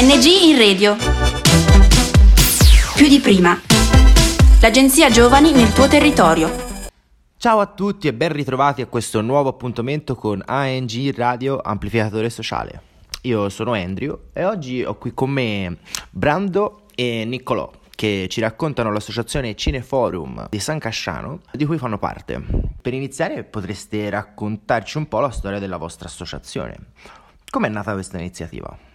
ANG in radio. Più di prima. L'agenzia Giovani nel tuo territorio. Ciao a tutti e ben ritrovati a questo nuovo appuntamento con ANG Radio Amplificatore Sociale. Io sono Andrew e oggi ho qui con me Brando e Niccolò che ci raccontano l'associazione Cineforum di San Casciano di cui fanno parte. Per iniziare potreste raccontarci un po' la storia della vostra associazione. Com'è nata questa iniziativa?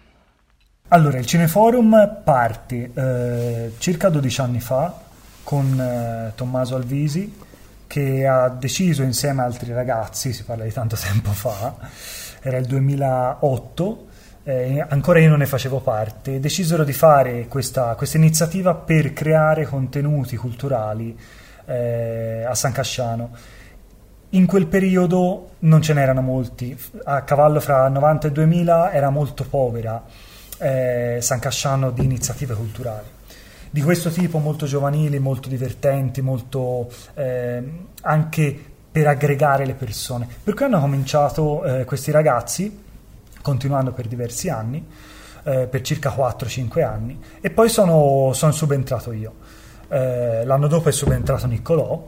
Allora, il Cineforum parte eh, circa 12 anni fa con eh, Tommaso Alvisi che ha deciso insieme ad altri ragazzi, si parla di tanto tempo fa, era il 2008, eh, ancora io non ne facevo parte, decisero di fare questa, questa iniziativa per creare contenuti culturali eh, a San Casciano. In quel periodo non ce n'erano molti, a cavallo fra 90 e 2000 era molto povera eh, San Casciano di iniziative culturali. Di questo tipo, molto giovanili, molto divertenti, molto eh, anche per aggregare le persone. Per cui hanno cominciato eh, questi ragazzi, continuando per diversi anni, eh, per circa 4-5 anni, e poi sono, sono subentrato io. Eh, l'anno dopo è subentrato Niccolò,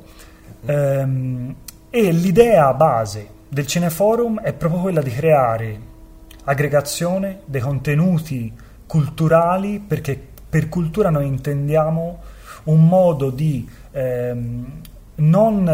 ehm, e l'idea base del Cineforum è proprio quella di creare aggregazione dei contenuti culturali, perché per cultura noi intendiamo un modo di ehm, non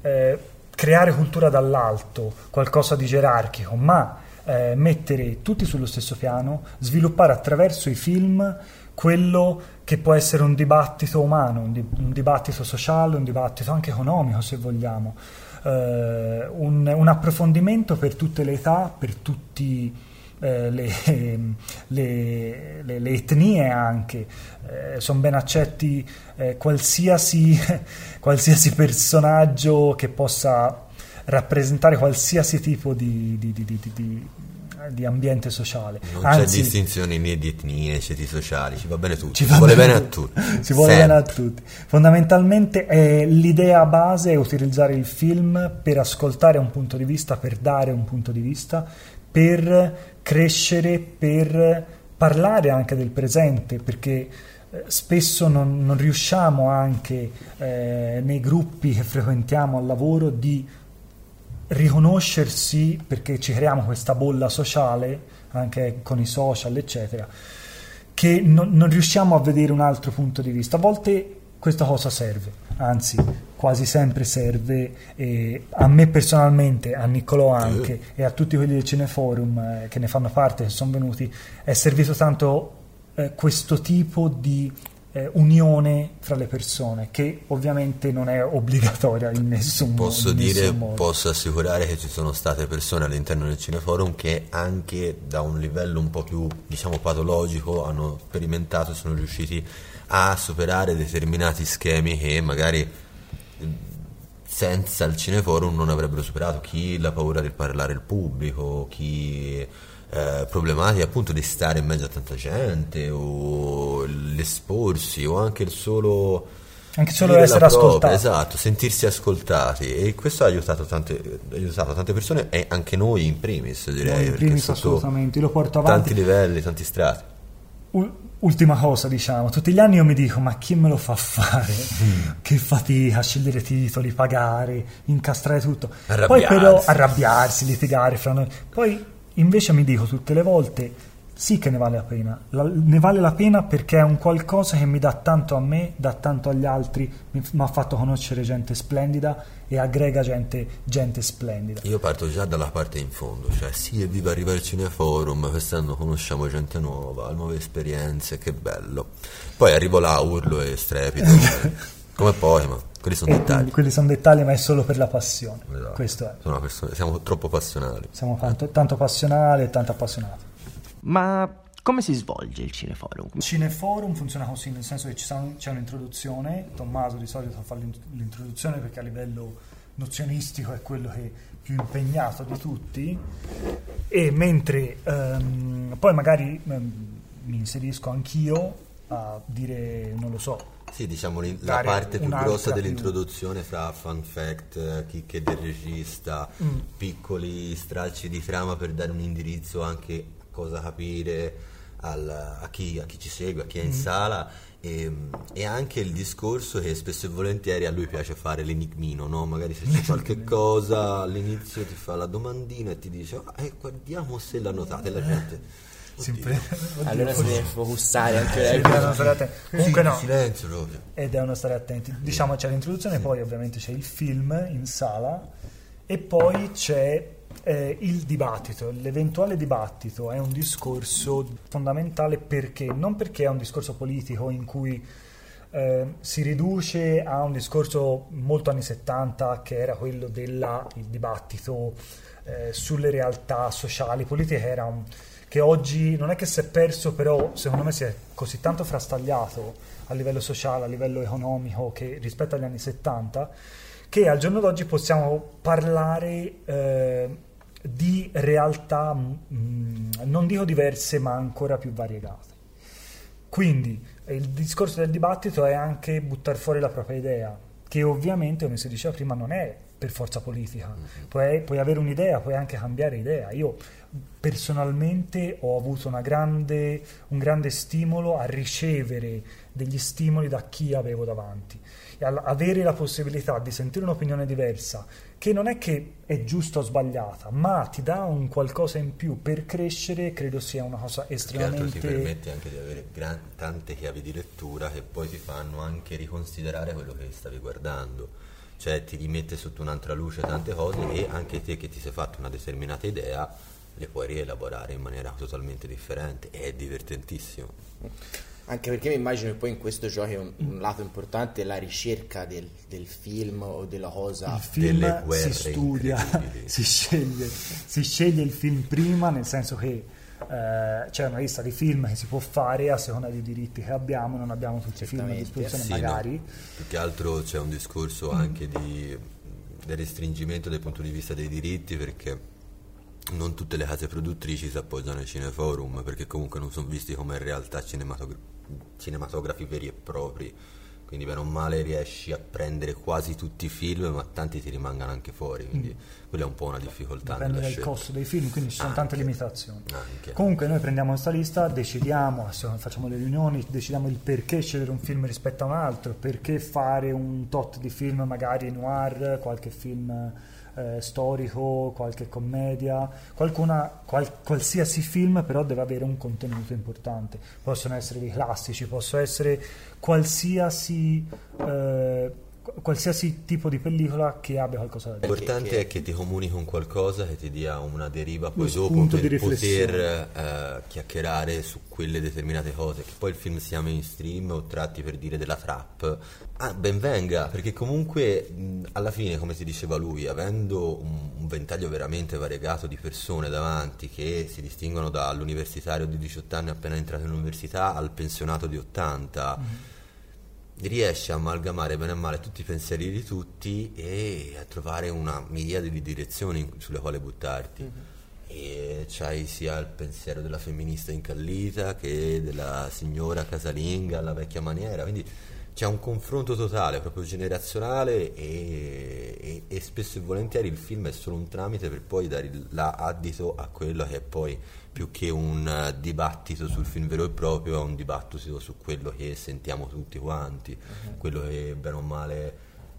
eh, creare cultura dall'alto, qualcosa di gerarchico, ma eh, mettere tutti sullo stesso piano, sviluppare attraverso i film quello che può essere un dibattito umano, un, di- un dibattito sociale, un dibattito anche economico se vogliamo eh, un, un, approfondimento per tutte le età, per tutte eh, le, le, le, le, etnie anche. Eh, sono ben accetti eh, qualsiasi, qualsiasi personaggio che possa rappresentare qualsiasi tipo di, di, di, di di ambiente sociale. Non Anzi, c'è distinzione né di etnie, ceti sociali, ci va bene tutto, ci, ci vuole bene, bene a tutti. Ci vuole bene a tutti. Fondamentalmente è l'idea base è utilizzare il film per ascoltare un punto di vista, per dare un punto di vista, per crescere, per parlare anche del presente, perché eh, spesso non, non, riusciamo anche eh, nei gruppi che frequentiamo al lavoro di riconoscersi perché ci creiamo questa bolla sociale anche con i social eccetera che non, non, riusciamo a vedere un altro punto di vista. A volte questa cosa serve anzi quasi sempre serve e a me personalmente a Niccolò anche e a tutti quelli del Cineforum eh, che ne fanno parte che sono venuti è servito tanto eh, questo tipo di eh, unione fra le persone che ovviamente non è obbligatoria in nessun, posso in dire, nessun modo. Posso assicurare che ci sono state persone all'interno del Cineforum che anche da un livello un po' più diciamo patologico hanno sperimentato e sono riusciti a superare determinati schemi che magari senza il cineforum non avrebbero superato chi la paura di parlare al pubblico, chi eh, problematiche appunto di stare in mezzo a tanta gente o l'esporsi o anche il solo anche solo essere ascoltati. esatto sentirsi ascoltati. E questo ha aiutato tante, ha aiutato tante persone e anche noi in primis direi in primis assolutamente. Lo porto avanti. tanti livelli tanti strati. Ultima cosa diciamo. Tutti gli anni io mi dico ma chi me lo fa fare? Mm. che fatica scegliere titoli pagare incastrare tutto. Poi però arrabbiarsi litigare fra noi. Poi Invece mi dico tutte le volte sì che ne vale la pena, la, ne vale la pena perché è un qualcosa che mi dà tanto a me, dà tanto agli altri, mi, mi ha fatto conoscere gente splendida e aggrega gente, gente, splendida. Io parto già dalla parte in fondo, cioè sì evviva arrivare al Cineforum, quest'anno conosciamo gente nuova, nuove esperienze, che bello. Poi arrivo là, urlo e strepito, come poi, ma quelli sono dettagli. Quelli sono dettagli, ma è solo per la passione. Esatto. Questo è. Persone, siamo troppo passionali. Siamo tanto, tanto passionali e tanto appassionati. Ma come si svolge il Cineforum? Il Cineforum funziona così, nel senso che c'è un'introduzione, Tommaso di solito fa l'introduzione perché a livello nozionistico è quello che è più impegnato di tutti, e mentre um, poi magari um, mi inserisco anch'io a dire, non lo so, sì, diciamo la parte più grossa dell'introduzione fra fun fact, chicche del regista, mm. piccoli stralci di trama per dare un indirizzo anche a cosa capire, al- a, chi, a chi ci segue, a chi è in sala e, e anche il discorso che spesso e volentieri a lui piace fare l'enigmino, no? magari se c'è qualche cosa all'inizio ti fa la domandina e ti dice "Ah, eh, guardiamo se l'ha notata e la gente... Sempre- Allora si deve focussare anche Sì, lei. attenti. Comunque Sì, no, silenzio proprio. e devono stare attenti. Diciamo c'è l'introduzione, poi ovviamente c'è il film in sala e poi c'è eh, il dibattito. L'eventuale dibattito è un discorso fondamentale perché non perché è un discorso politico in cui eh, si riduce a un discorso molto anni 70 che era quello del dibattito eh, sulle realtà sociali, politiche, era un, che oggi non è che si è perso, però secondo me si è così tanto frastagliato a livello sociale, a livello economico che rispetto agli anni 70, che al giorno d'oggi possiamo parlare eh, di realtà, mm, non dico diverse, ma ancora più variegate. Quindi eh, il discorso del dibattito è anche buttare fuori la propria idea, che ovviamente, come si diceva prima, non è per forza politica. Puoi, puoi avere un'idea, puoi anche cambiare idea. Io personalmente ho avuto una grande, un grande stimolo a ricevere degli stimoli da chi avevo davanti. E avere la possibilità di sentire un'opinione diversa, che non è che è giusta o sbagliata, ma ti dà un qualcosa in più per crescere, credo sia una cosa Più che altro ti estremamente... permette anche di avere gran- tante chiavi di lettura che poi ti fanno anche riconsiderare quello che stavi guardando. Cioè ti rimette sotto un'altra luce tante cose e anche te che ti sei fatto una determinata idea le puoi rielaborare in maniera totalmente differente e è divertentissimo. Anche perché mi immagino che poi in questo giochi un, un lato importante è la ricerca del, del film o della cosa. Il film delle si studia, si sceglie, si sceglie il film prima, nel senso che eh, c'è una lista di film che si può fare a seconda dei diritti che abbiamo, non abbiamo tutti i film a disposizione, Sì, no. magari. Più che altro c'è un discorso anche di, del restringimento dal punto di vista dei diritti perché non tutte le case produttrici si appoggiano ai cineforum perché comunque non sono visti come in realtà cinematogra- cinematografi veri e propri. Quindi bene o male riesci a prendere quasi tutti i film ma tanti ti rimangano anche fuori, quindi quella è un po' una difficoltà Dipende dal scelta. costo dei film, quindi ci sono tante Anche. limitazioni. Anche. Comunque noi prendiamo questa lista, decidiamo, facciamo le riunioni, decidiamo il perché scegliere un film rispetto a un altro, perché fare un tot di film magari noir, qualche film eh, storico, qualche commedia, qualcuna, qual- qualsiasi film però deve avere un contenuto importante. Possono essere dei classici, possono essere qualsiasi, eh, qualsiasi tipo di pellicola che abbia qualcosa da dire. L'importante che- è che ti comunichi con qualcosa che ti dia una deriva poi Lo dopo per poter eh, chiacchierare su quelle determinate cose. Che poi il film sia mainstream o tratti per dire della trap. Ah, ben venga, perché comunque mh, alla fine, come si diceva lui, avendo un, un ventaglio veramente variegato di persone davanti che si distinguono dall'universitario di 18 anni appena entrato in università al pensionato di 80 riesce a amalgamare bene o male tutti i pensieri di tutti e a trovare una miriade di direzioni sulle quali buttarti. E c'hai sia il pensiero della femminista incallita che della signora casalinga alla vecchia maniera, quindi c'è un confronto totale, proprio generazionale e, e- e spesso e volentieri il film è solo un tramite per poi dare l'addito a quello che è poi più che un eh, dibattito sul film vero e proprio, è un dibattito su quello che sentiamo tutti quanti, quello che bene o male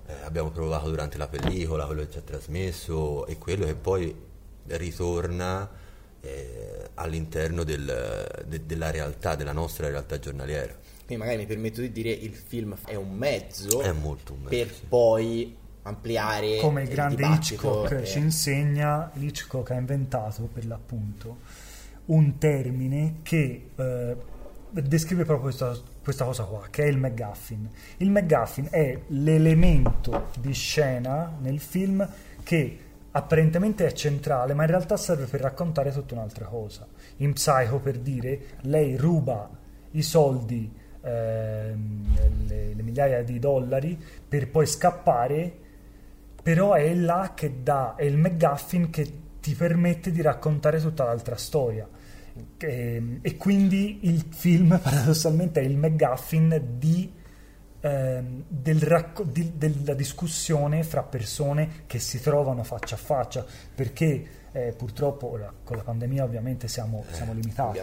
eh, abbiamo provato durante la pellicola, quello che ci ha trasmesso e quello che poi ritorna eh, all'interno del- de- della realtà, della nostra realtà giornaliera. Quindi magari mi permetto di dire il film è un mezzo, È molto un mezzo, per sì. poi ampliare come il il grande dibattito Hitchcock e- ci insegna, Hitchcock ha inventato per l'appunto un termine che eh, descrive proprio questa, questa cosa qua, che è il McGuffin. Il McGuffin è l'elemento di scena nel film che apparentemente è centrale, ma in realtà serve per raccontare tutta un'altra cosa. In Psycho, per dire, lei ruba i soldi, ehm, le, le migliaia di dollari, per poi scappare però è là che dà, è il McGuffin che ti permette di raccontare tutta l'altra storia. E, e quindi il film paradossalmente è il McGuffin di, ehm, del racco- di- della discussione fra persone che si trovano faccia a faccia, perché eh, purtroppo ora, con la pandemia ovviamente siamo, siamo limitati.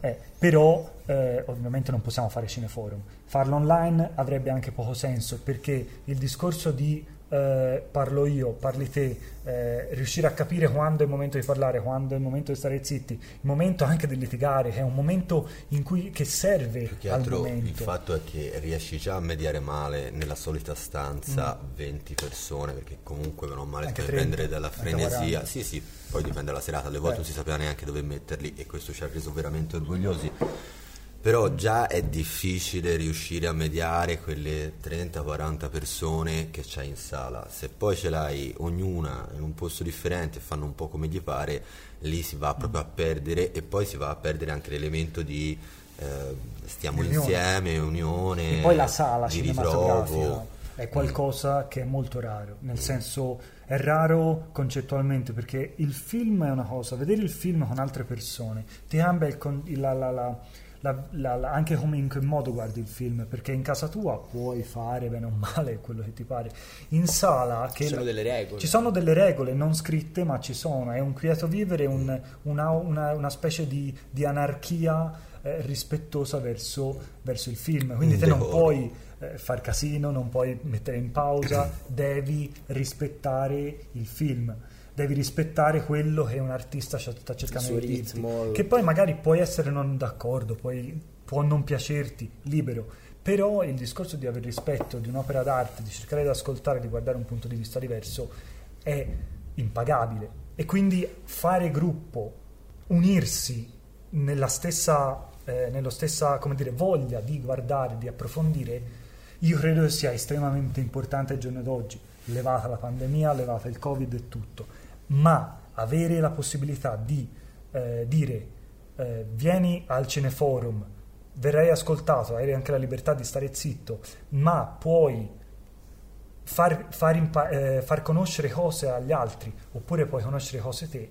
Eh, però eh, ovviamente non possiamo fare cineforum. Farlo online avrebbe anche poco senso perché il discorso di eh, parlo io, parli te, eh, riuscire a capire quando è il momento di parlare, quando è il momento di stare zitti, il momento anche di litigare, che è un momento in cui, che serve Più che al altro il fatto è che riesci già a mediare male nella solita stanza 20 persone, perché comunque meno male Mm. Per 30, prendere dalla frenesia. 40. Sì, sì, poi dipende dalla serata, alle volte Eh. non si sapeva neanche dove metterli e questo ci ha reso veramente orgogliosi. Però già è difficile riuscire a mediare quelle 30-40 persone che c'hai in sala. Se poi ce l'hai ognuna in un posto differente e fanno un po' come gli pare, lì si va proprio a perdere e poi si va a perdere anche l'elemento di eh, stiamo Unione. insieme, unione, E poi la sala di cinematografica ritrovo. è qualcosa che è molto raro, nel senso è raro concettualmente perché il film è una cosa, vedere il film con altre persone ti cambia il con- il- la- la- la- la- la- anche come in che modo guardi il film, perché in casa tua puoi fare bene o male quello che ti pare, in sala Ci sono delle regole. ci sono delle regole non scritte, ma ci sono. È un quieto vivere, un- una, una- una specie di, di anarchia eh, rispettosa verso, verso il film. Quindi Un te non decoro. puoi eh, far casino, non puoi mettere in pausa, devi rispettare il film. Devi rispettare quello che un artista sta cercando di dirti. ritmo. Che poi magari puoi essere non d'accordo, puoi- può non piacerti, libero. Però il discorso di avere rispetto di un'opera d'arte, di cercare di ascoltare, di guardare un punto di vista diverso, è impagabile. E quindi fare gruppo, unirsi nella stessa, eh, nello stessa come dire, voglia di guardare, di approfondire, io credo sia estremamente importante al giorno d'oggi, levata la pandemia, levata il covid e tutto, ma avere la possibilità di eh, dire eh, vieni al cineforum, verrai ascoltato, hai anche la libertà di stare zitto, ma puoi far, far impa- eh, far conoscere cose agli altri oppure puoi conoscere cose te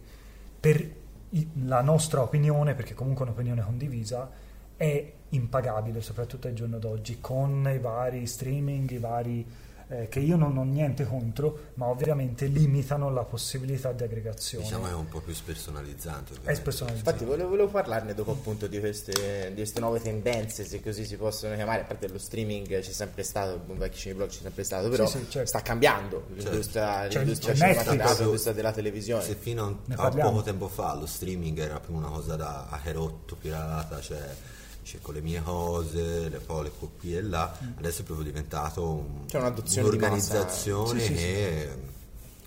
per i- la nostra opinione, perché comunque è un'opinione condivisa, è impagabile, soprattutto al giorno d'oggi, con i vari streaming, i vari eh, che io non ho niente contro, ma ovviamente limitano la possibilità di aggregazione. Diciamo è un po' più spersonalizzante. è ovviamente. spersonalizzato. Infatti volevo, volevo parlarne dopo appunto di queste, di queste nuove tendenze, se così si possono chiamare, a parte lo streaming c'è sempre stato, un vecchio cineblog c'è sempre stato, però Sì, sì, certo. sta cambiando l'industria, C'è- l'industria Netflix. cinematografica, l'industria della televisione. Se fino a, a poco tempo fa lo streaming era più una cosa da a rotto, pirata, cioè cerco le mie cose, le poi le copie là, adesso è proprio diventato un- un'organizzazione Sì, sì, sì. che,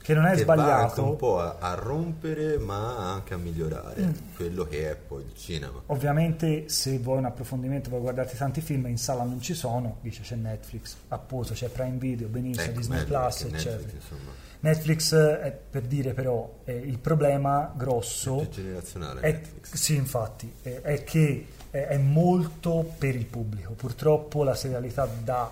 Che non è che sbagliato. un po' a, a rompere ma anche a migliorare Mm. quello che è poi il cinema. Ovviamente se vuoi un approfondimento, vuoi guardarti tanti film, in sala non ci sono, dice c'è Netflix, apposo c'è Prime Video, benissimo, Ecco, Disney Plus, eccetera. Netflix, Netflix è per dire però è il problema grosso più generazionale è, Netflix. sì infatti è, è che è, è molto per il pubblico. Purtroppo la serialità dà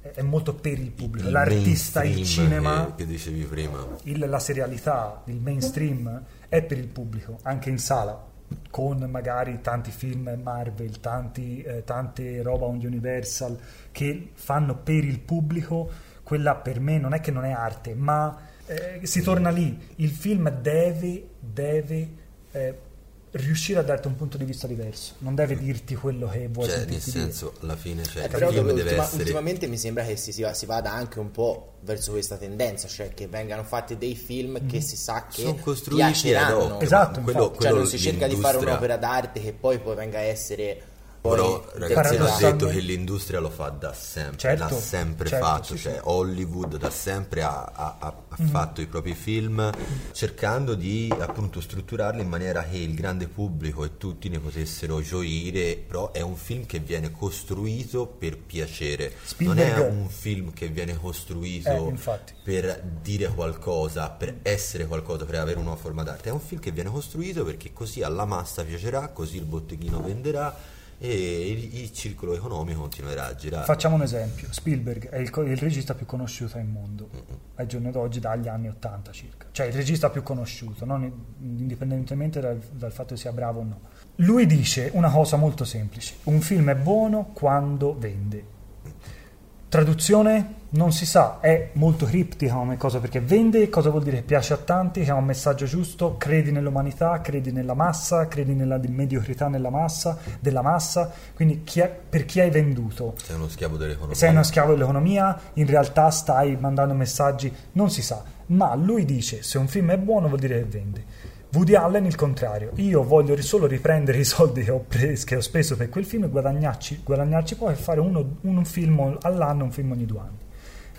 è, è molto per il pubblico. Il l'artista il cinema che, che dicevi prima. il- la serialità, il mainstream è per il pubblico, anche in sala, con magari tanti film Marvel, tanti, eh, tante roba on Universal che fanno per il pubblico, quella per me non è che non è arte, ma eh, si torna lì, il film deve, deve eh, riuscire a darti un punto di vista diverso, non deve dirti quello che vuoi Cioè, nel sentirti dire. senso, alla fine cioè, Eh, però film dove deve ultima- essere ultimamente mi sembra che si, si va- si vada anche un po' verso questa tendenza, cioè che vengano fatti dei film che si sa che sono costruiti ad piaceranno. hoc, Esatto, ma quello, infatti. Cioè quello non si cerca di fare un'opera d'arte che poi poi venga a essere poi Però ragazzi Paradossalmente- detto che l'industria lo fa da sempre, Certo, l'ha sempre certo, fatto, sì, cioè sì. Hollywood da sempre ha, ha- ha- ha Mm. fatto i propri film cercando di appunto strutturarli in maniera che il grande pubblico e tutti ne potessero gioire, però è un film che viene costruito per piacere, non è Spielberg- un film che viene costruito Eh, per dire qualcosa, per essere qualcosa, per avere una forma d'arte. È un film che viene costruito perché così alla massa piacerà, così il botteghino venderà e il, il circolo economico continuerà a girare. Facciamo un esempio, Spielberg è il, il regista più conosciuto al mondo al giorno d'oggi dagli anni 80 circa, cioè il regista più conosciuto, non indipendentemente dal, dal fatto che sia bravo o no. Lui dice una cosa molto semplice, un film è buono quando vende. Traduzione non si sa, è molto criptica come cosa perché vende, cosa vuol dire piace a tanti, che ha un messaggio giusto, credi nell'umanità, credi nella massa, credi nella di- mediocrità nella massa, della massa, quindi chi è- per chi hai venduto? Sei uno schiavo dell'economia. Sei uno schiavo dell'economia, in realtà stai mandando messaggi, non si sa, ma lui dice se un film è buono vuol dire che vende. Woody Allen il contrario, io voglio solo riprendere i soldi che ho, pres- che ho speso per quel film e guadagnarci, guadagnarci poi e fare uno- un film all'anno, un film ogni due anni.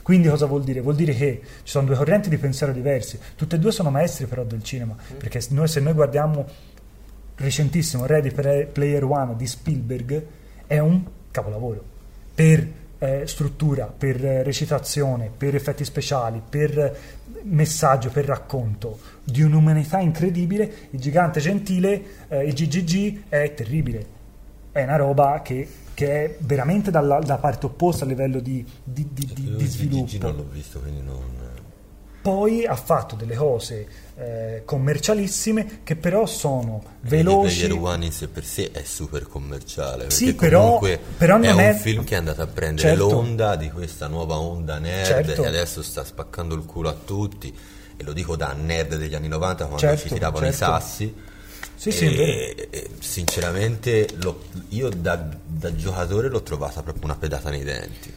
Quindi cosa vuol dire? Vuol dire che ci sono due correnti di pensiero diversi, tutte e due sono maestri però del cinema, perché se noi, se noi guardiamo recentissimo Ready Player One di Spielberg è un capolavoro per eh, struttura, per eh, recitazione, per effetti speciali, per eh, messaggio, per racconto di un'umanità incredibile. Il gigante gentile, eh, il GGG è terribile, è una roba che, che è veramente dalla, da parte opposta a livello di, di- di- di- di il sviluppo. Non l'ho visto, quindi non... Poi ha fatto delle cose eh, commercialissime che però sono veloci. Player One in sé per sé è super commerciale. Sì, però- però è non un è- film che è andato a prendere Certo. l'onda di questa nuova onda nerd Certo. e adesso sta spaccando il culo a tutti. E lo dico da nerd degli anni 90 quando Certo, ci tiravano i certo. sassi. Sì, sì, e, e sinceramente l'ho- io da, da giocatore l'ho trovata proprio una pedata nei denti.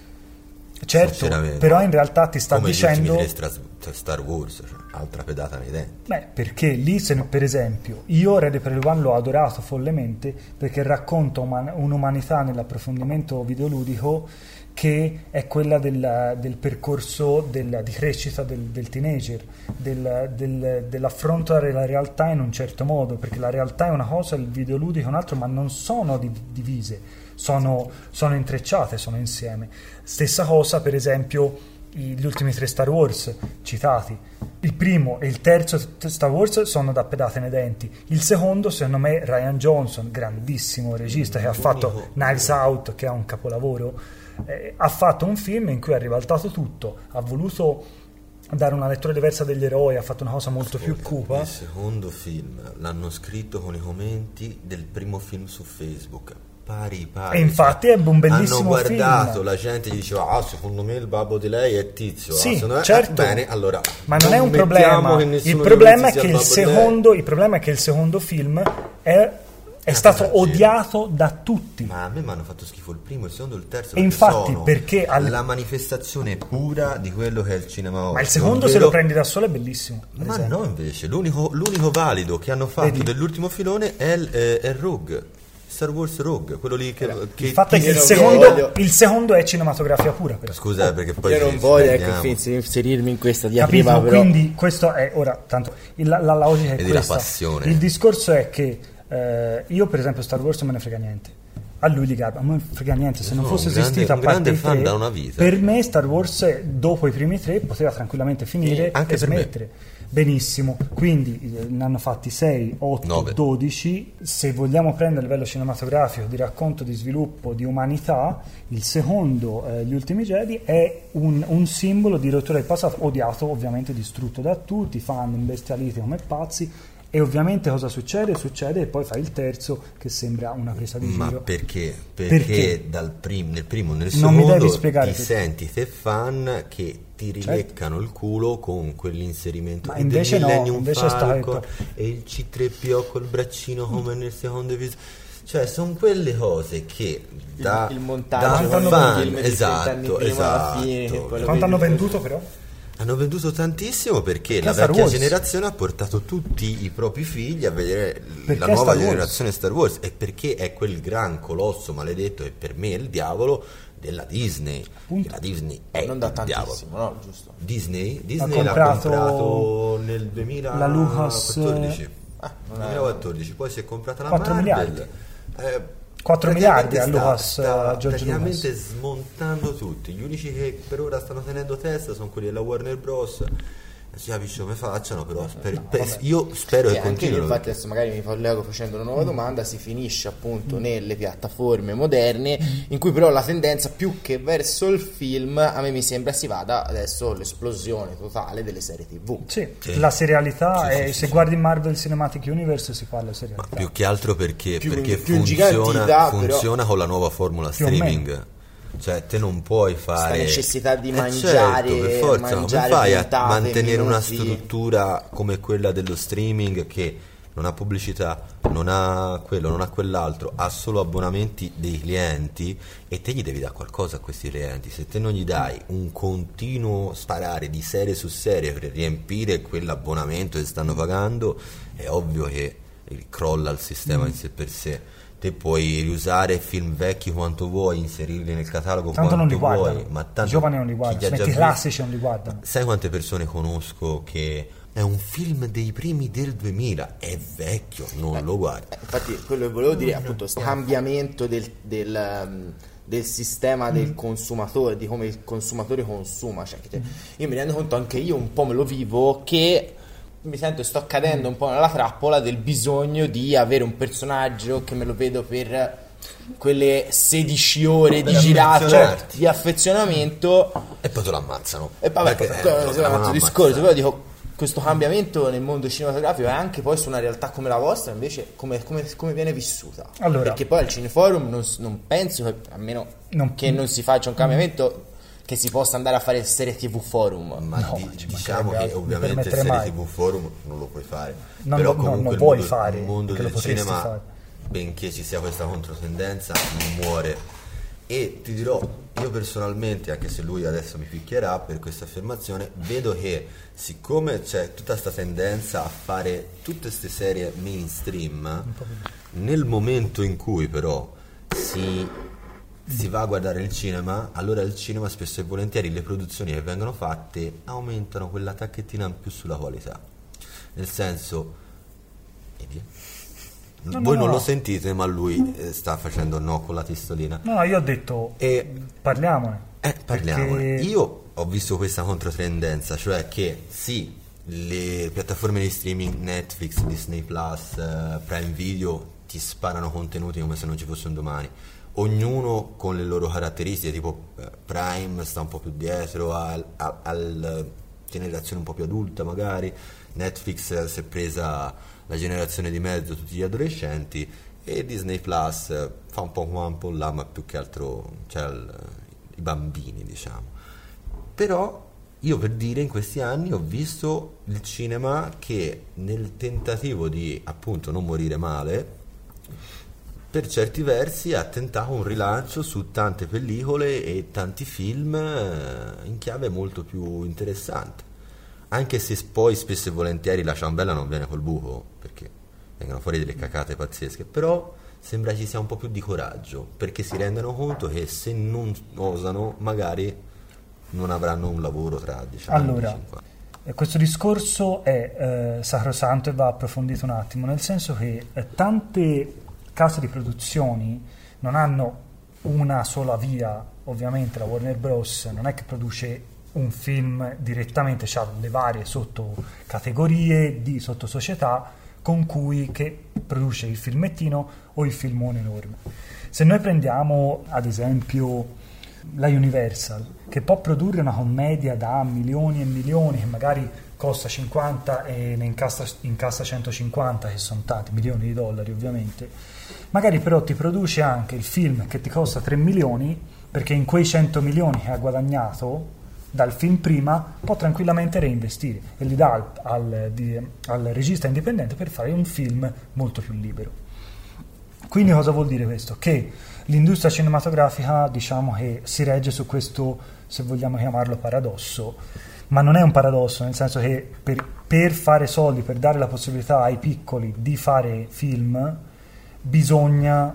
Certo, però in realtà ti sta Come dicendo... tre Stra- Star Wars, cioè, altra pedata nei denti. Beh, perché lì, se, per esempio, io Ready Player One l'ho adorato follemente perché racconta uman- un'umanità nell'approfondimento videoludico che è quella del, del percorso del- di crescita del, del teenager, del- del- dell'affrontare la realtà in un certo modo, perché la realtà è una cosa, il videoludico è un altro, ma non sono div- divise, sono, sono intrecciate, sono insieme. Stessa cosa, per esempio, gli ultimi tre Star Wars citati. Il primo e il terzo Star Wars sono da pedate nei denti. Il secondo, secondo me, Ryan Johnson, grandissimo regista che ha fatto Knives Out, che è un capolavoro, eh, ha fatto un film in cui ha ribaltato tutto, ha voluto dare una lettura diversa degli eroi, ha fatto una cosa molto più cupa. Il secondo film l'hanno scritto con i commenti del primo film su Facebook. Pari pari. E infatti è un bellissimo Hanno guardato, film. la gente gli diceva "Ah, secondo me il babbo di lei è Tizio". Sì, ah, me- certo. eh, bene, allora Ma non è un problema. Il problema, è il secondo, il problema è che il secondo film è, è Ah, stato ragione. odiato da tutti. Ma a me mi hanno fatto schifo il primo, il secondo il terzo. E infatti, sono perché al- la manifestazione pura di quello che è il cinema oggi. Ma il secondo, se ovvero- lo prendi da solo, è bellissimo. Ma esempio. no, invece, l'unico, l'unico valido che hanno fatto Vedi? dell'ultimo filone è, il- è Rogue. Star Wars Rogue, quello lì che, che Il fatto è che il secondo, il secondo è cinematografia pura. Però. Scusa, eh, perché poi Io non voglio ecco, inserirmi in questa Capito? diatriba, però Quindi questo è ora tanto il- la, la logica è Vedi la questa. passione. Il discorso è che eh, io per esempio Star Wars non me ne frega niente. A lui gli garba, a me non frega niente, se non sono fosse esistito a parte grande fan tre, da una vita. per me Star Wars dopo i primi tre poteva tranquillamente finire Sì, anche e smettere. Benissimo, quindi eh, ne hanno fatti 6, 8, Nove. 12. Se vogliamo prendere a livello cinematografico di racconto, di sviluppo, di umanità, il secondo, eh, Gli Ultimi Jedi, è un, un simbolo di rottura del passato, odiato, ovviamente distrutto da tutti, fan imbestialiti come pazzi. E ovviamente cosa succede? Succede e poi fa il terzo che sembra una presa di Ma giro. perché? Perché, Perché? dal prim- nel primo e nel Non mi secondo devi spiegare ti tutto. senti te fan che ti rileccano il culo con quell'inserimento Ma del invece no, Millennium invece sta- Falcon e il C3PO col braccino come nel secondo episodio. Cioè, sono quelle cose che da, il montaggio da fan, film di 30 anni esatto, esatto. lo Quanto hanno venduto però? Hanno venduto tantissimo perché la vecchia Wars. generazione ha portato tutti i propri figli a vedere Perché la nuova Star Wars. generazione Star Wars e perché è quel gran colosso maledetto e per me è il diavolo della Disney. La Disney è non da il diavolo. tantissimo, no? Giusto. Disney, Disney Ha l'ha comprato comprato nel la Lucas, 2014. Ah, non è- 2014, poi si è comprata la 4 Marvel. miliardi. Eh, 4 praticamente miliardi a sta- George praticamente Lucas. smontando tutti. Gli unici che per ora stanno tenendo testa sono quelli della Warner Bros. Si capisce come facciano, però per- per- io spero E che continuino. infatti, adesso magari mi collego facendo una Mm. nuova domanda. Si finisce appunto nelle piattaforme moderne, in cui però la tendenza più che verso il film, a me mi sembra si vada adesso l'esplosione totale delle serie TV. Sì, Sì. la serialità, Sì, è- sì, se sì, guardi Marvel Cinematic Universe si parla di Ma serialità. più che altro perché, Più- perché più funziona, ingigantita, però- funziona con la nuova formula streaming. Cioè, te non puoi fare. Sta necessità di Eh, mangiare, certo, per forza, mangiare come fai a mantenere una minuti? struttura come quella dello streaming che non ha pubblicità, non ha quello, non ha quell'altro, ha solo abbonamenti dei clienti e te gli devi dare qualcosa a questi clienti. Se te non gli dai un continuo sparare di serie su serie per riempire quell'abbonamento che stanno pagando, è ovvio che crolla il sistema in sé per sé. Te puoi riusare film vecchi quanto vuoi, inserirli nel catalogo Tanto quanto non li vuoi, ma I tanto giovani non li guardano, i classici non li guardano. Sai quante persone conosco che è un film dei primi del 2000, è vecchio, non lo guarda. Eh, Infatti, quello che volevo dire è appunto questo cambiamento del, del, um, del sistema Mm. del consumatore, di come il consumatore consuma. Cioè, te- io mi rendo conto anche io un po' me lo vivo che mi sento sto cadendo un po' nella trappola del bisogno di avere un personaggio che me lo vedo per quelle 16 ore di girata di affezionamento E poi te lo ammazzano. e vabbè, Perché, eh, è un altro discorso, però dico questo cambiamento nel mondo cinematografico è anche poi su una realtà come la vostra, invece come, come- come viene vissuta. Allora. Perché poi al Cineforum non, non penso che, a meno Non- che non si faccia un cambiamento, che si possa andare a fare il serie TV forum. Ma No, di- ci diciamo che ovviamente il serie mai. TV forum non lo puoi fare. Non Però lo- no, comunque non il vuoi mondo, fare, il mondo del cinema, fare. benché ci sia questa controtendenza, non muore. E ti dirò, io personalmente, anche se lui adesso mi picchierà per questa affermazione, vedo che siccome c'è tutta questa tendenza a fare tutte queste serie mainstream, nel momento in cui però si, si va a guardare il cinema, allora il cinema spesso e volentieri le produzioni che vengono fatte aumentano quella tacchettina in più sulla qualità. Nel senso, vedi? No, voi no, non no. lo sentite, ma lui eh, sta facendo no con la testolina. No, io ho detto E parliamone. eh, parliamo. Perché- Io ho visto questa controtendenza, cioè che sì, le piattaforme di streaming Netflix, Disney Plus, eh, Prime Video ti sparano contenuti come se non ci fosse un domani. Ognuno con le loro caratteristiche, tipo eh, Prime sta un po' più dietro al, generazione un po' più adulta magari, Netflix si è presa la generazione di mezzo, tutti gli adolescenti e Disney Plus fa un po' qua un po' là, ma più che altro c'è il- i bambini, diciamo. Però io per dire in questi anni ho visto il cinema che nel tentativo di appunto non morire male, per certi versi ha tentato un rilancio su tante pellicole e tanti film eh, in chiave molto più interessante. Anche se poi spesso e volentieri la ciambella non viene col buco, perché vengono fuori delle cacate pazzesche, però sembra ci sia un po' più di coraggio, perché si rendono conto che se non osano magari non avranno un lavoro tra 10 anni Allora, 50. eh, questo discorso è eh, sacrosanto e va approfondito un attimo, nel senso che eh, tante case di produzioni non hanno una sola via, ovviamente la Warner Bros. non è che produce un film direttamente, ha le varie sottocategorie di sottosocietà con cui produce il filmettino o il filmone enorme. Se noi prendiamo ad esempio la Universal, che può produrre una commedia da milioni e milioni, che magari costa 50 e ne incassa, incassa 150, che sono tanti milioni di dollari ovviamente, magari però ti produce anche il film che ti costa 3 milioni, perché in quei 100 milioni che ha guadagnato dal film prima può tranquillamente reinvestire e li dà al, al- di- al regista indipendente per fare un film molto più libero. Quindi cosa vuol dire questo? Che l'industria cinematografica diciamo che si regge su questo, se vogliamo chiamarlo paradosso, ma non è un paradosso, nel senso che per, per fare soldi, per dare la possibilità ai piccoli di fare film, bisogna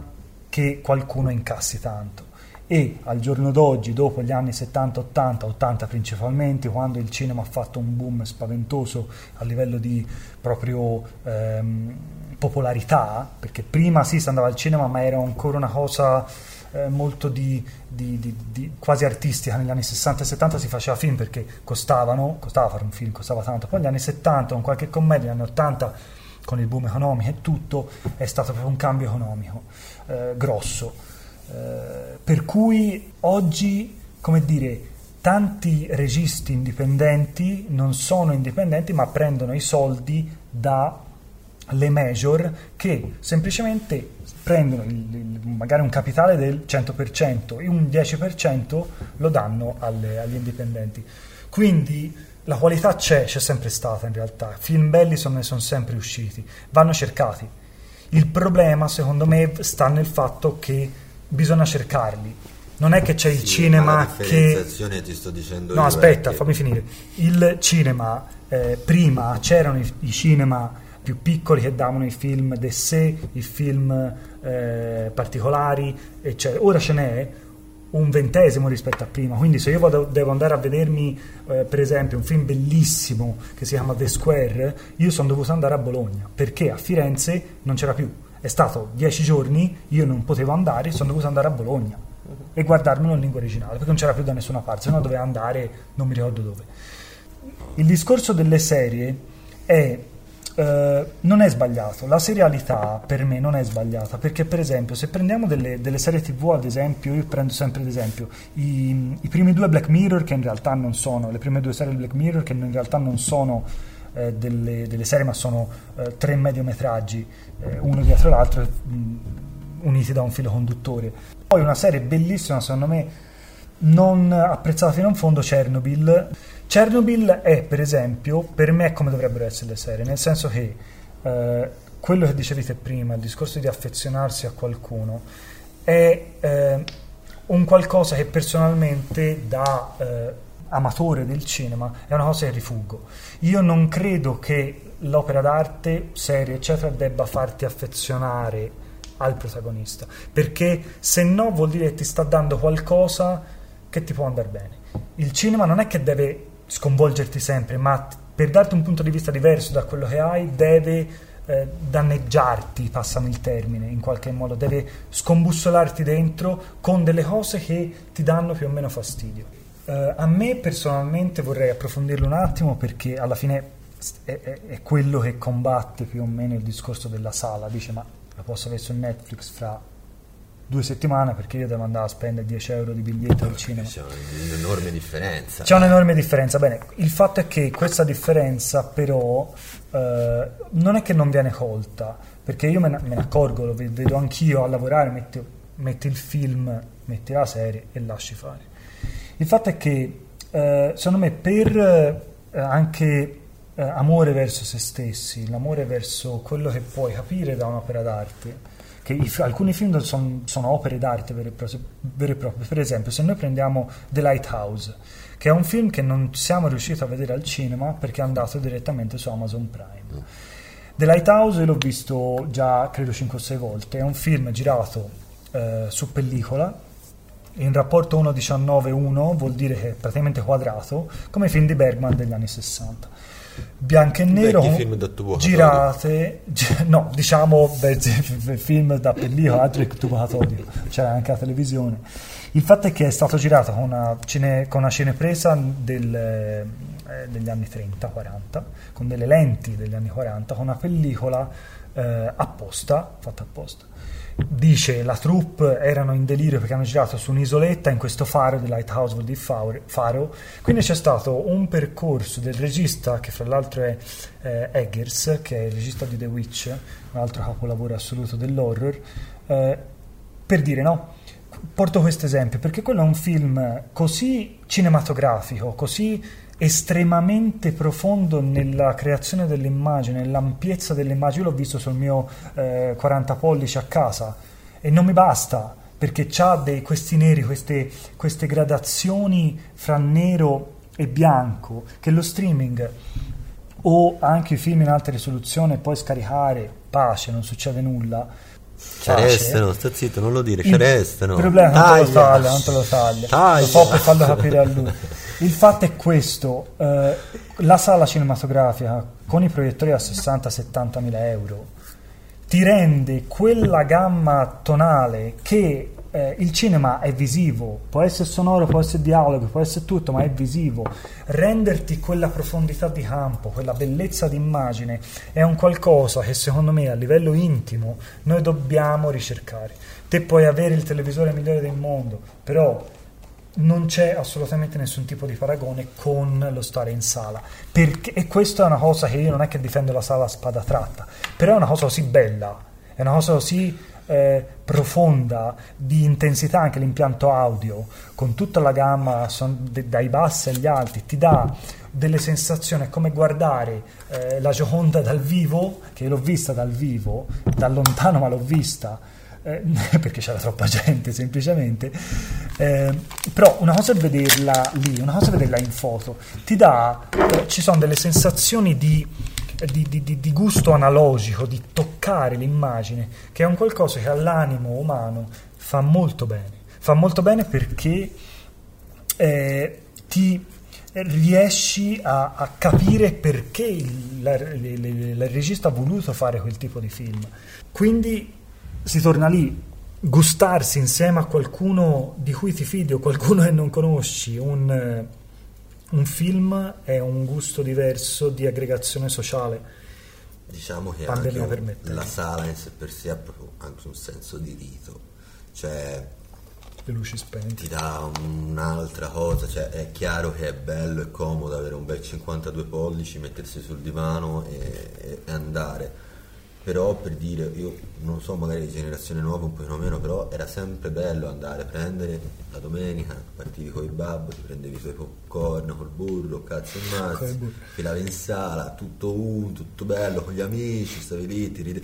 che qualcuno incassi tanto. E al giorno d'oggi, dopo gli anni 70, 80, 80 principalmente, quando il cinema ha fatto un boom spaventoso a livello di proprio ehm, popolarità, perché prima sì si andava al cinema, ma era ancora una cosa eh, molto di, di- di- di- quasi artistica. Negli anni 60 e 70 si faceva film perché costavano, costava fare un film, costava tanto. Poi negli anni 70, con qualche commedia, negli anni 80 con il boom economico e tutto, è stato proprio un cambio economico eh, grosso. Eh, per cui oggi, come dire, tanti registi indipendenti non sono indipendenti ma prendono i soldi dalle major che semplicemente prendono il- il- magari un capitale del 100% e un 10% lo danno alle- agli indipendenti. Quindi la qualità c'è, c'è sempre stata in realtà. Film belli sono, ne sono sempre usciti, vanno cercati. Il problema, secondo me, sta nel fatto che bisogna cercarli. Non è che c'è il Sì, ma cinema che ti sto dicendo No, aspetta, che- fammi finire. Il cinema, eh, prima c'erano i, i cinema più piccoli che davano i film d'essè, i film eh, particolari, eccetera. Ora ce n'è un ventesimo rispetto a prima, quindi se io vado- devo andare a vedermi eh, per esempio un film bellissimo che si chiama The Square, io sono dovuto andare a Bologna, perché a Firenze non c'era più. È stato dieci giorni, io non potevo andare, sono dovuto andare a Bologna e guardarmelo in lingua originale, perché non c'era più da nessuna parte, se no doveva andare non mi ricordo dove. Il discorso delle serie è, eh, non è sbagliato, la serialità per me non è sbagliata, perché per esempio se prendiamo delle, delle serie tv ad esempio, io prendo sempre ad esempio i, i primi due Black Mirror che in realtà non sono, le prime due serie di Black Mirror che in realtà non sono eh, delle, delle serie ma sono eh, tre mediometraggi, eh, uno dietro l'altro, mh, uniti da un filo conduttore. Poi una serie bellissima secondo me non apprezzata fino in fondo Chernobyl. Chernobyl è, per esempio, per me come dovrebbero essere le serie, nel senso che eh, quello che dicevi te prima, il discorso di affezionarsi a qualcuno, è eh, un qualcosa che personalmente da eh, amatore del cinema è una cosa che rifuggo. Io non credo che l'opera d'arte, serie, eccetera, debba farti affezionare al protagonista, perché se no vuol dire che ti sta dando qualcosa che ti può andare bene. Il cinema non è che deve sconvolgerti sempre, ma per darti un punto di vista diverso da quello che hai deve eh, danneggiarti, passami il termine, in qualche modo, deve scombussolarti dentro con delle cose che ti danno più o meno fastidio. Eh, a me personalmente vorrei approfondirlo un attimo perché alla fine è, è- è quello che combatte più o meno il discorso della sala, dice ma la posso avere su Netflix fra due settimane perché io devo andare a spendere 10 euro di biglietto al cinema. C'è un'enorme differenza. C'è un'enorme differenza. Bene, il fatto è che questa differenza, però, eh, non è che non viene colta, perché io me ne, me ne accorgo, lo ved- vedo anch'io a lavorare, metti, metti il film, metti la serie e lasci fare. Il fatto è che, eh, secondo me, per eh, anche eh, amore verso se stessi, l'amore verso quello che puoi capire da un'opera d'arte, che i alcuni film son- sono opere d'arte vere e, pro- vere e proprie. Per esempio, se noi prendiamo The Lighthouse, che è un film che non siamo riusciti a vedere al cinema perché è andato direttamente su Amazon Prime. The Lighthouse l'ho visto già credo 5 o 6 volte, è un film girato eh, su pellicola, in rapporto 1.19.1 vuol dire che è praticamente quadrato, come i film di Bergman degli anni 60. Bianco e nero, girate, gi- no, diciamo film da pellicola, altro che tubo catodico, c'era anche la televisione. Il fatto è che è stato girato con una, cine, con una cinepresa del, eh, degli anni 30-40, con delle lenti degli anni 40, con una pellicola eh, apposta, fatta apposta. Dice la troupe erano in delirio perché hanno girato su un'isoletta in questo faro di Lighthouse vuol dire faro, quindi c'è stato un percorso del regista che fra l'altro è eh, Eggers che è il regista di The Witch un altro capolavoro assoluto dell'horror eh, per dire no? Porto questo esempio perché quello è un film così cinematografico così estremamente profondo nella creazione dell'immagine, nell'ampiezza dell'immagine. Io l'ho visto sul mio eh, 40 pollici a casa e non mi basta perché ha dei, questi neri, queste, queste gradazioni fra nero e bianco che lo streaming o anche i film in alta risoluzione e poi scaricare, pace, non succede nulla. Ci restano, sta zitto, non lo dire, ci Il problema è non te lo Taglia. non te lo taglia. Taglia. Lo fa per farlo capire a lui. Il fatto è questo, eh, la sala cinematografica con i proiettori a 60-70 mila euro ti rende quella gamma tonale che eh, il cinema è visivo, può essere sonoro, può essere dialogo, può essere tutto, ma è visivo. Renderti quella profondità di campo, quella bellezza d'immagine è un qualcosa che secondo me a livello intimo noi dobbiamo ricercare. Te puoi avere il televisore migliore del mondo, però non c'è assolutamente nessun tipo di paragone con lo stare in sala. Perché, e questa è una cosa che io non è che difendo la sala a spada tratta, però è una cosa così bella, è una cosa così eh, profonda di intensità anche l'impianto audio con tutta la gamma son- de- dai bassi agli alti ti dà delle sensazioni è come guardare eh, la Gioconda dal vivo che l'ho vista dal vivo da lontano ma l'ho vista eh, perché c'era troppa gente semplicemente. Eh, però una cosa è vederla lì una cosa è vederla in foto. Ti dà eh, ci sono delle sensazioni di, di- di- di- gusto analogico di toccare l'immagine che è un qualcosa che all'animo umano fa molto bene. Fa molto bene perché eh, ti riesci a, a capire perché il, la- le- le- il regista ha voluto fare quel tipo di film. Quindi si torna lì, gustarsi insieme a qualcuno di cui ti fidi o qualcuno che non conosci un, eh, un film è un gusto diverso di aggregazione sociale. Diciamo che Pandemia anche permette. la sala in sé per sé ha proprio anche un senso di rito, cioè Le luci spente. ti dà un'altra cosa, cioè è chiaro che è bello e comodo avere un bel 52 pollici, mettersi sul divano e, e- e andare. Però per dire, io non so, magari di generazione nuova un pochino meno, però era sempre bello andare a prendere la domenica, partivi con il babbo, ti prendevi i tuoi popcorn col burro, cazzo e burro. filavi in sala, tutto un, tutto bello, con gli amici, stavi lì, ti ride-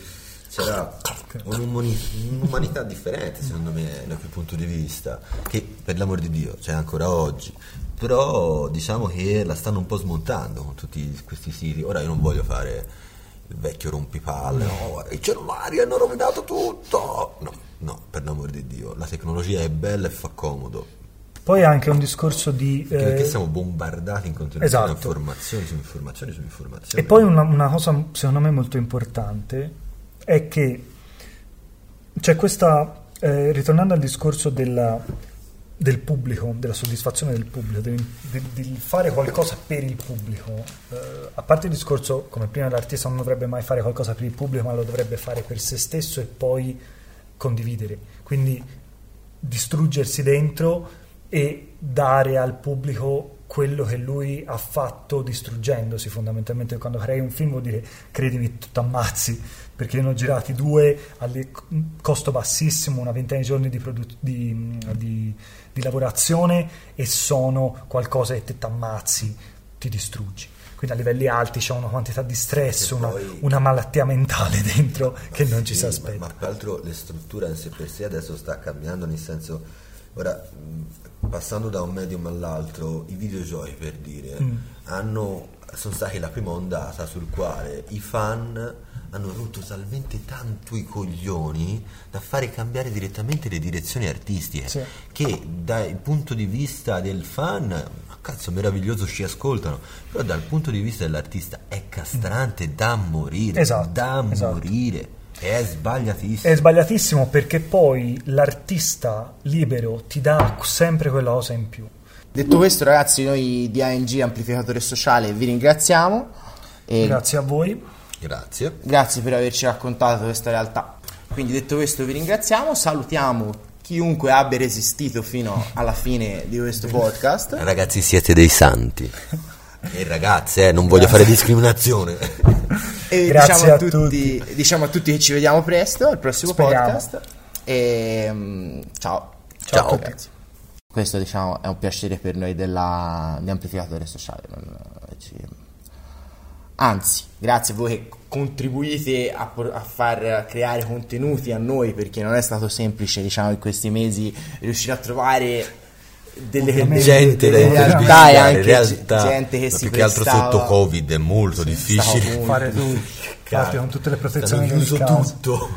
C'era un'umani- un'umanità differente secondo me da quel punto di vista, che per l'amor di Dio c'è ancora oggi, però diciamo che la stanno un po' smontando con tutti questi siti. Ora io non voglio fare il vecchio rompipalle, no, guarda, i cellulari hanno rovinato tutto. No, no, per l'amor di Dio, la tecnologia è bella e fa comodo. Poi è anche un discorso di... Perché eh, siamo bombardati in continuazione esatto. informazioni su informazioni su informazioni. E poi una, una cosa secondo me molto importante è che c'è questa, eh, ritornando al discorso della- del pubblico, della soddisfazione del pubblico, del, del- del fare qualcosa per il pubblico, eh, a parte il discorso, come prima l'artista non dovrebbe mai fare qualcosa per il pubblico, ma lo dovrebbe fare per se stesso e poi condividere. Quindi distruggersi dentro e dare al pubblico quello che lui ha fatto distruggendosi fondamentalmente. Quando crei un film vuol dire credimi tu t'ammazzi perché ne ho girati due a costo bassissimo una ventina di giorni di, produ- di- di- di lavorazione e sono qualcosa che te t'ammazzi ti distruggi. Quindi a livelli alti c'è una quantità di stress una, poi- una malattia mentale dentro che non ci Sì, si ma- aspetta. Ma, tra l'altro le strutture in sé per sé adesso sta cambiando, nel senso, ora passando da un medium all'altro, i videogiochi per dire, Mm. hanno, sono stati la prima ondata sul quale i fan hanno rotto talmente tanto i coglioni da fare cambiare direttamente le direzioni artistiche Sì. che dal punto di vista del fan ma cazzo meraviglioso ci ascoltano però dal punto di vista dell'artista è castrante da morire Esatto, da esatto. morire e è sbagliatissimo È sbagliatissimo perché poi l'artista libero ti dà sempre quella cosa in più. Detto questo, ragazzi, noi di ANG Amplificatore Sociale vi ringraziamo. E Grazie a voi. grazie grazie per averci raccontato questa realtà. Quindi, detto questo, vi ringraziamo. Salutiamo chiunque abbia resistito fino alla fine di questo podcast. ragazzi siete dei santi e ragazze eh, non voglio fare discriminazione E Grazie diciamo a, a tutti, diciamo a tutti che ci vediamo presto al prossimo Speriamo. podcast. E mm, ciao. Ciao tutti. ragazzi. Questo diciamo è un piacere per noi della, di amplificatore sociale. non- ci- Anzi, grazie a voi che contribuite a, a far creare contenuti a noi perché non è stato semplice diciamo in questi mesi riuscire a trovare delle, gente da delle realtà e anche realtà gente che si più che altro sotto covid è molto difficile. Fare parte con tutte le protezioni del chiuso tutto